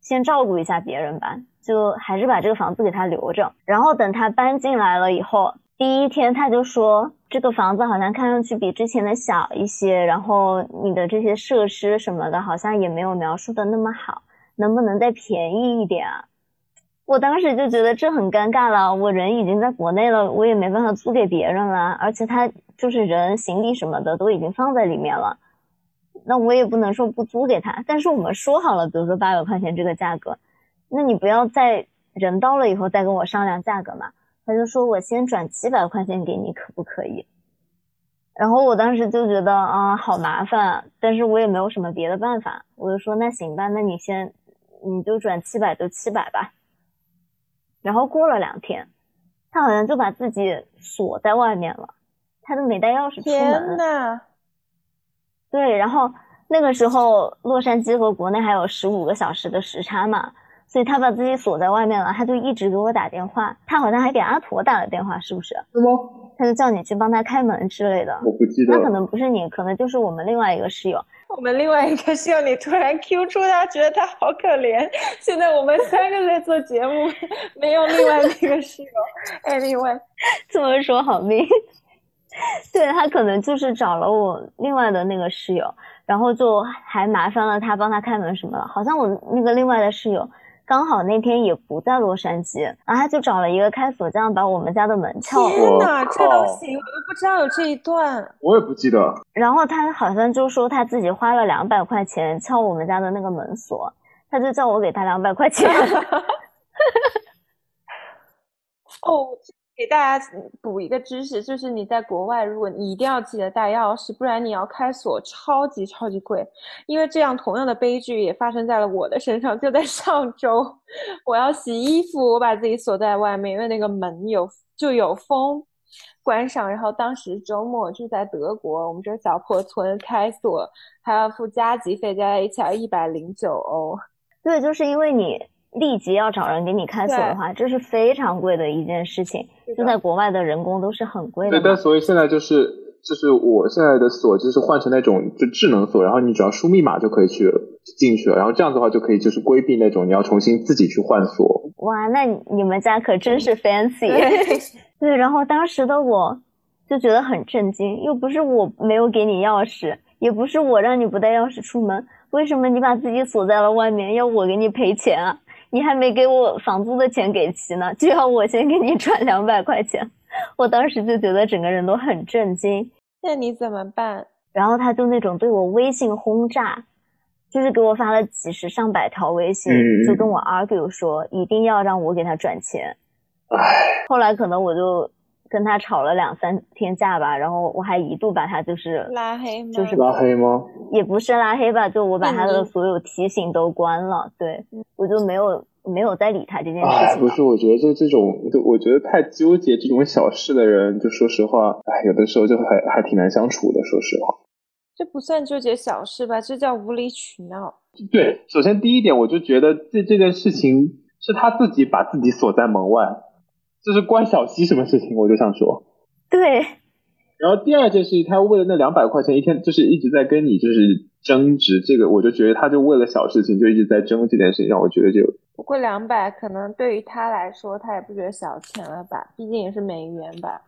先照顾一下别人吧，就还是把这个房子给他留着，然后等他搬进来了以后。第一天他就说这个房子好像看上去比之前的小一些，然后你的这些设施什么的好像也没有描述的那么好，能不能再便宜一点啊？我当时就觉得这很尴尬了，我人已经在国内了，我也没办法租给别人了，而且他就是人行李什么的都已经放在里面了，那我也不能说不租给他，但是我们说好了，比如说八百块钱这个价格，那你不要在人到了以后再跟我商量价格嘛。他就说：“我先转七百块钱给你，可不可以？”然后我当时就觉得啊，好麻烦，但是我也没有什么别的办法，我就说：“那行吧，那你先，你就转七百就七百吧。”然后过了两天，他好像就把自己锁在外面了，他都没带钥匙出门。天呐！对，然后那个时候洛杉矶和国内还有十五个小时的时差嘛。所以他把自己锁在外面了，他就一直给我打电话，他好像还给阿驼打了电话，是不是？是吗？他就叫你去帮他开门之类的。我不记得。那可能不是你，可能就是我们另外一个室友。我们另外一个室友，你突然 Q 出他，觉得他好可怜。现在我们三个在做节目，没有另外那个室友。哎，另外，这么说好命。对他可能就是找了我另外的那个室友，然后就还麻烦了他帮他开门什么的。好像我那个另外的室友。刚好那天也不在洛杉矶，然后他就找了一个开锁匠把我们家的门撬了。天哪，这都行，我都不知道有这一段。我也不记得。然后他好像就说他自己花了两百块钱撬我们家的那个门锁，他就叫我给他两百块钱。哦。给大家补一个知识，就是你在国外，如果你一定要记得带钥匙，不然你要开锁，超级超级贵。因为这样同样的悲剧也发生在了我的身上。就在上周，我要洗衣服，我把自己锁在外面，因为那个门有就有风，关上。然后当时周末就在德国，我们这小破村开锁还要付加急费，加在一起要一百零九欧。对，就是因为你立即要找人给你开锁的话，这是非常贵的一件事情。就在国外的人工都是很贵的。对，但所以现在就是。就是我现在的锁，就是换成那种就智能锁，然后你只要输密码就可以去进去了，然后这样的话就可以就是规避那种你要重新自己去换锁。哇，那你们家可真是 fancy。对，然后当时的我就觉得很震惊，又不是我没有给你钥匙，也不是我让你不带钥匙出门，为什么你把自己锁在了外面，要我给你赔钱啊？你还没给我房租的钱给齐呢，就要我先给你转两百块钱。我当时就觉得整个人都很震惊，那你怎么办？然后他就那种对我微信轰炸，就是给我发了几十上百条微信，就跟我 argue 说一定要让我给他转钱。唉，后来可能我就跟他吵了两三天架吧，然后我还一度把他就是拉黑吗？就是拉黑吗？也不是拉黑吧，就我把他的所有提醒都关了，对我就没有。没有再理他这件事情。不是，我觉得就这种，就我觉得太纠结这种小事的人，就说实话，哎，有的时候就还还挺难相处的。说实话，这不算纠结小事吧？这叫无理取闹。对，首先第一点，我就觉得这这件事情是他自己把自己锁在门外，这是关小西什么事情？我就想说，对。然后第二件事情，他为了那两百块钱一天，就是一直在跟你就是争执这个，我就觉得他就为了小事情就一直在争这件事情，让我觉得就不过两百可能对于他来说，他也不觉得小钱了吧，毕竟也是美元吧，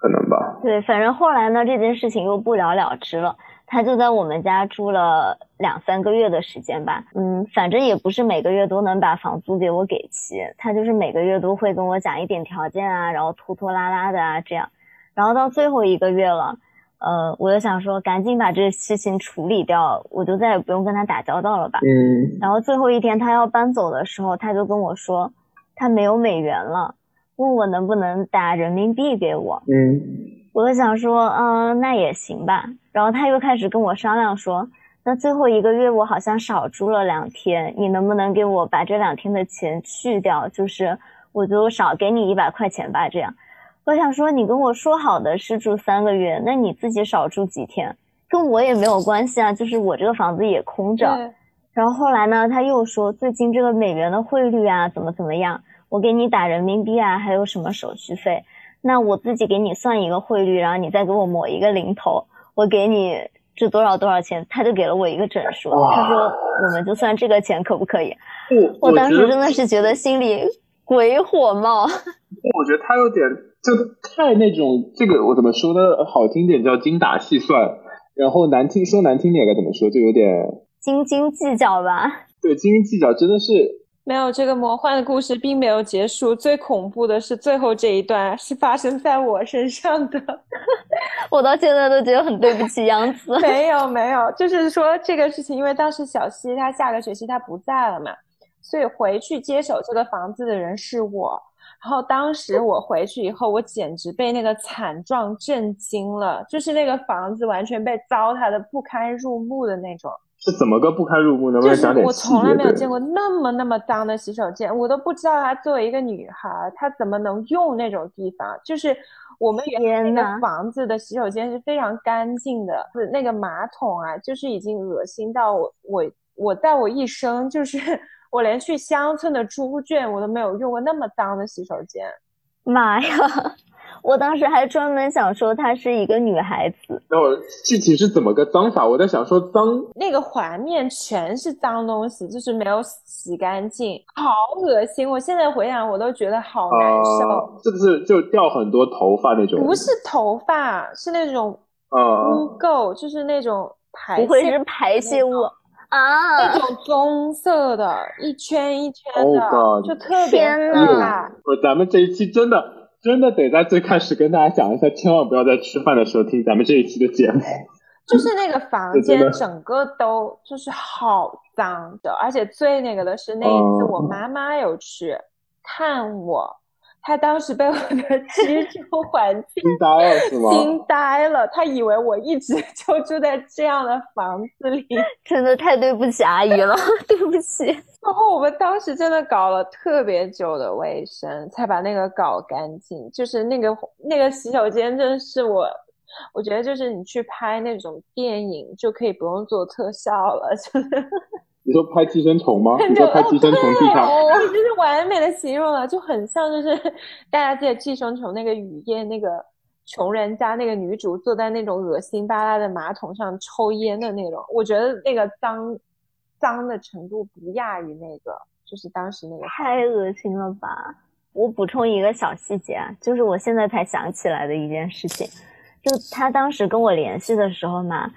可能吧。对，反正后来呢，这件事情又不了了之了，他就在我们家住了两三个月的时间吧，嗯，反正也不是每个月都能把房租给我给齐，他就是每个月都会跟我讲一点条件啊，然后拖拖拉拉的啊这样。然后到最后一个月了，呃，我就想说赶紧把这事情处理掉，我就再也不用跟他打交道了吧。嗯。然后最后一天他要搬走的时候，他就跟我说他没有美元了，问我能不能打人民币给我。嗯。我就想说，嗯，那也行吧。然后他又开始跟我商量说，那最后一个月我好像少住了两天，你能不能给我把这两天的钱去掉？就是我就少给你一百块钱吧，这样。我想说，你跟我说好的是住三个月，那你自己少住几天，跟我也没有关系啊。就是我这个房子也空着。然后后来呢，他又说最近这个美元的汇率啊，怎么怎么样，我给你打人民币啊，还有什么手续费？那我自己给你算一个汇率，然后你再给我抹一个零头，我给你这多少多少钱，他就给了我一个整数。他说我们就算这个钱可不可以？我当时真的是觉得心里鬼火冒。我觉得他有点。就太那种，这个我怎么说呢？好听点叫精打细算，然后难听说难听点该怎么说？就有点斤斤计较吧。对，斤斤计较真的是没有这个魔幻的故事并没有结束。最恐怖的是最后这一段是发生在我身上的，我到现在都觉得很对不起杨子。没有没有，就是说这个事情，因为当时小西她下个学期她不在了嘛，所以回去接手这个房子的人是我。然后当时我回去以后，我简直被那个惨状震惊了，就是那个房子完全被糟蹋的不堪入目的那种。是怎么个不堪入目呢？就是我从来没有见过那么那么脏的洗手间，我都不知道她作为一个女孩，她怎么能用那种地方。就是我们原来那个房子的洗手间是非常干净的，那个马桶啊，就是已经恶心到我我我在我一生就是。我连去乡村的猪圈，我都没有用过那么脏的洗手间。妈呀！我当时还专门想说她是一个女孩子。那我具体是怎么个脏法？我在想说脏，那个环面全是脏东西，就是没有洗干净，好恶心！我现在回想，我都觉得好难受。是不是就掉很多头发那种？不是头发，是那种污垢，就是那种排，不会是排泄物。啊，那种棕色的，一圈一圈的，就特别可怕。不，咱们这一期真的真的得在最开始跟大家讲一下，千万不要在吃饭的时候听咱们这一期的节目。就是那个房间整个都就是好脏的，而且最那个的是那一次我妈妈有去看我，他当时被我的 居住环境惊呆了是吗？惊呆了，他以为我一直就住在这样的房子里，真的太对不起阿姨了，对不起。然后我们当时真的搞了特别久的卫生，才把那个搞干净。就是那个那个洗手间，真的是我，我觉得就是你去拍那种电影就可以不用做特效了，就是。你说拍寄生虫吗？你说拍寄生虫剧场？哦，就是完美的形容了，就很像就是大家记得寄生虫那个雨夜，那个穷人家那个女主坐在那种恶心巴拉的马桶上抽烟的那种。我觉得那个脏脏的程度不亚于那个，就是当时那个太恶心了吧！我补充一个小细节啊，就是我现在才想起来的一件事情，就他当时跟我联系的时候嘛。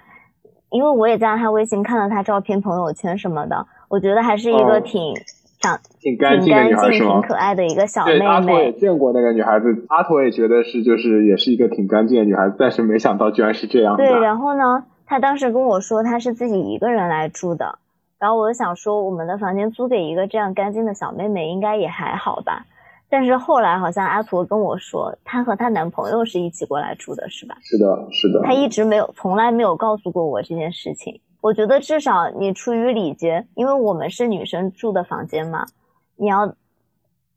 因为我也加了他微信，看了他照片、朋友圈什么的，我觉得还是一个挺长、挺干净、挺可爱的一个小妹妹。阿托也见过那个女孩子，阿托也觉得是，就是也是一个挺干净的女孩子，但是没想到居然是这样。对，然后呢，他当时跟我说他是自己一个人来住的，然后我就想说，我们的房间租给一个这样干净的小妹妹，应该也还好吧。但是后来好像阿图跟我说，她和她男朋友是一起过来住的，是吧？是的，是的。她一直没有，从来没有告诉过我这件事情。我觉得至少你出于礼节，因为我们是女生住的房间嘛，你要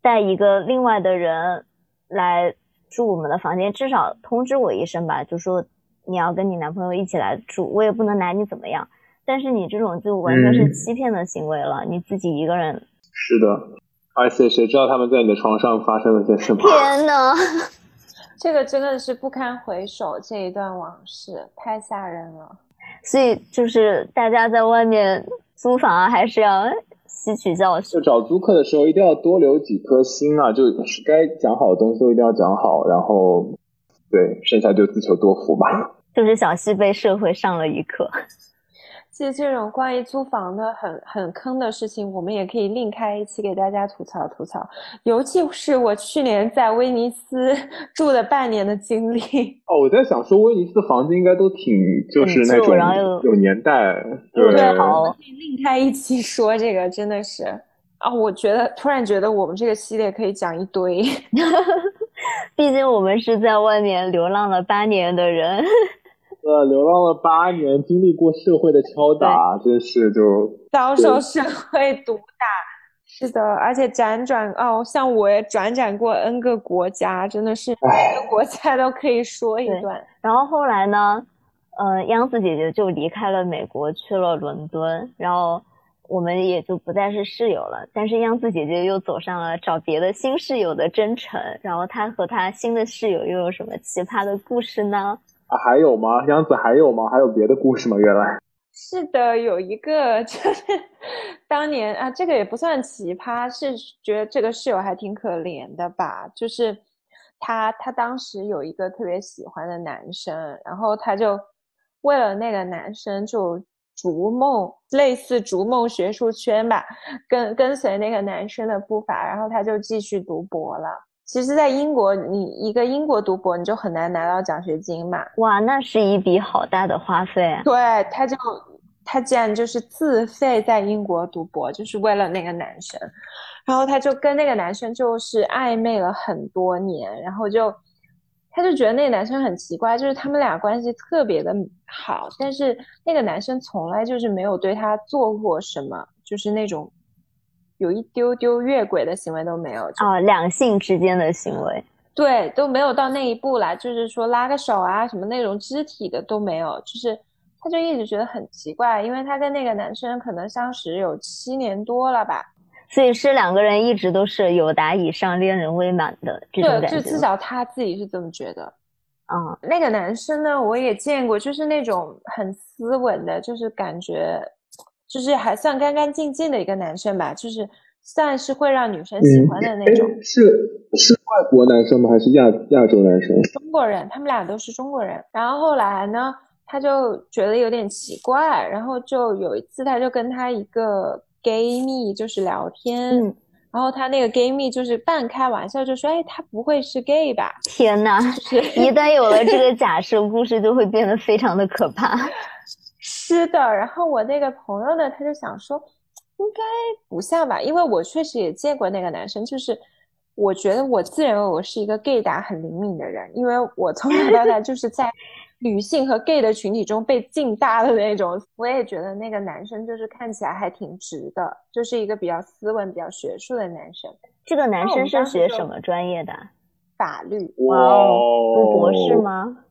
带一个另外的人来住我们的房间，至少通知我一声吧，就说你要跟你男朋友一起来住，我也不能拿你怎么样。但是你这种就完全是欺骗的行为了，你自己一个人。是的。而且谁知道他们在你的床上发生了些什么？天哪，这个真的是不堪回首，这一段往事太吓人了。所以就是大家在外面租房啊，还是要吸取教训。就找租客的时候，一定要多留几颗心啊！就是该讲好的东西都一定要讲好，然后对，剩下就自求多福吧。就是小西被社会上了一课。其实这种关于租房的很很坑的事情，我们也可以另开一期给大家吐槽吐槽。尤其是我去年在威尼斯 住了半年的经历。哦，我在想说，威尼斯房子应该都挺就是那种有年代，对，好，另开一期说这个真的是啊，我觉得突然觉得我们这个系列可以讲一堆，毕竟我们是在外面流浪了八年的人。呃，流浪了八年，经历过社会的敲打，真是就遭受社会毒打。是的，而且辗转哦，像我也转转过 N 个国家，真的是每个国家都可以说一段。然后后来呢，呃，央子姐姐就离开了美国，去了伦敦，然后我们也就不再是室友了。但是央子姐姐又走上了找别的新室友的征程，然后她和她新的室友又有什么奇葩的故事呢？啊，还有吗？杨子还有吗？还有别的故事吗？原来是的，有一个就是 当年啊，这个也不算奇葩，是觉得这个室友还挺可怜的吧。就是他，他当时有一个特别喜欢的男生，然后他就为了那个男生就逐梦，类似逐梦学术圈吧，跟跟随那个男生的步伐，然后他就继续读博了。其实，在英国，你一个英国读博，你就很难拿到奖学金嘛。哇，那是一笔好大的花费。对，他就他竟然就是自费在英国读博，就是为了那个男生。然后他就跟那个男生就是暧昧了很多年，然后就他就觉得那个男生很奇怪，就是他们俩关系特别的好，但是那个男生从来就是没有对他做过什么，就是那种。有一丢丢越轨的行为都没有啊，两性之间的行为，对，都没有到那一步啦。就是说拉个手啊，什么那种肢体的都没有。就是他就一直觉得很奇怪，因为他跟那个男生可能相识有七年多了吧，所以是两个人一直都是有达以上恋人未满的这种感觉。对，就至少他自己是这么觉得。嗯，那个男生呢，我也见过，就是那种很斯文的，就是感觉。就是还算干干净净的一个男生吧，就是算是会让女生喜欢的那种。是是外国男生吗？还是亚亚洲男生？中国人，他们俩都是中国人。然后后来呢，他就觉得有点奇怪，然后就有一次，他就跟他一个 gay 蜜就是聊天，然后他那个 gay 蜜就是半开玩笑就说：“哎，他不会是 gay 吧？”天哪！一旦有了这个假设，故事就会变得非常的可怕。是的，然后我那个朋友呢，他就想说，应该不像吧，因为我确实也见过那个男生，就是我觉得我自认为我是一个 gay 打很灵敏的人，因为我从小到大就是在女性和 gay 的群体中被浸大的那种。我也觉得那个男生就是看起来还挺直的，就是一个比较斯文、比较学术的男生。这个男生是学什么专业的？法律。哇哦，读博士吗？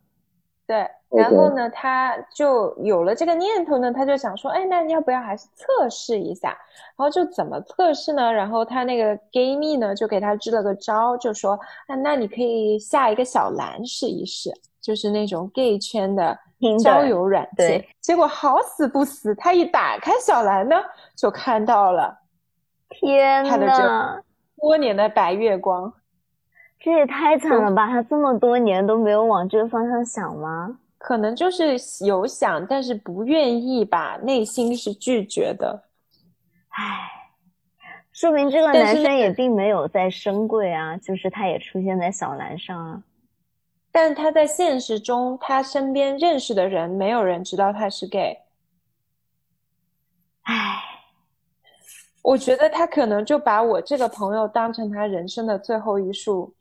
对。然后呢，他就有了这个念头呢，他就想说，哎，那要不要还是测试一下？然后就怎么测试呢？然后他那个 gay 蜜呢，就给他支了个招，就说，啊，那你可以下一个小蓝试一试，就是那种 gay 圈的交友软件。结果好死不死，他一打开小蓝呢，就看到了，天呐，他的这多年的白月光，这也太惨了吧！他这么多年都没有往这个方向想吗？可能就是有想，但是不愿意吧，内心是拒绝的。唉，说明这个男生也并没有在深柜啊，就是他也出现在小蓝上啊。但他在现实中，他身边认识的人，没有人知道他是 gay。唉，我觉得他可能就把我这个朋友当成他人生的最后一束，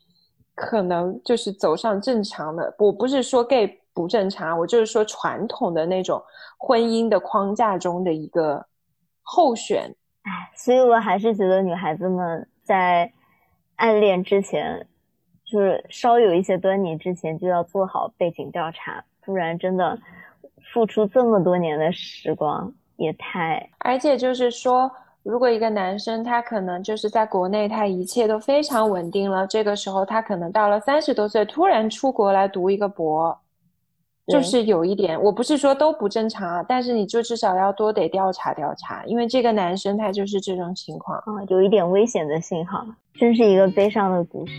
可能就是走上正常的。我不是说 gay。不正常，我就是说传统的那种婚姻的框架中的一个候选。哎，所以我还是觉得女孩子们在暗恋之前，就是稍有一些端倪之前，就要做好背景调查，不然真的付出这么多年的时光也太……而且就是说，如果一个男生他可能就是在国内他一切都非常稳定了，这个时候他可能到了三十多岁突然出国来读一个博。就是有一点，我不是说都不正常啊，但是你就至少要多得调查调查，因为这个男生他就是这种情况啊，有一点危险的信号，真是一个悲伤的故事。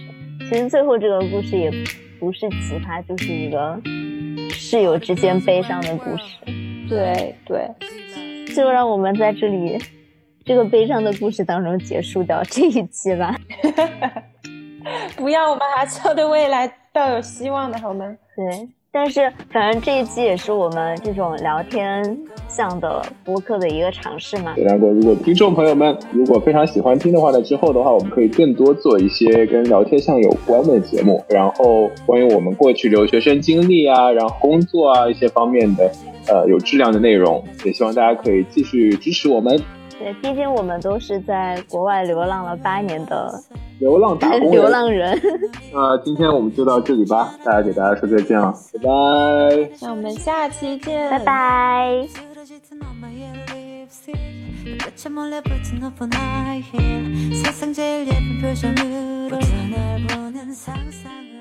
其实最后这个故事也不是奇葩，就是一个室友之间悲伤的故事。对对，就让我们在这里这个悲伤的故事当中结束掉这一期吧。不要，我们还是要对未来抱有希望的好吗？对。但是，反正这一期也是我们这种聊天向的播客的一个尝试嘛。梁哥，如果听众朋友们如果非常喜欢听的话呢，之后的话我们可以更多做一些跟聊天向有关的节目，然后关于我们过去留学生经历啊，然后工作啊一些方面的，呃，有质量的内容，也希望大家可以继续支持我们。对，毕竟我们都是在国外流浪了八年的流浪打工 流浪人。那今天我们就到这里吧，大家给大家说再见了，拜拜。那我们下期见，拜拜。세상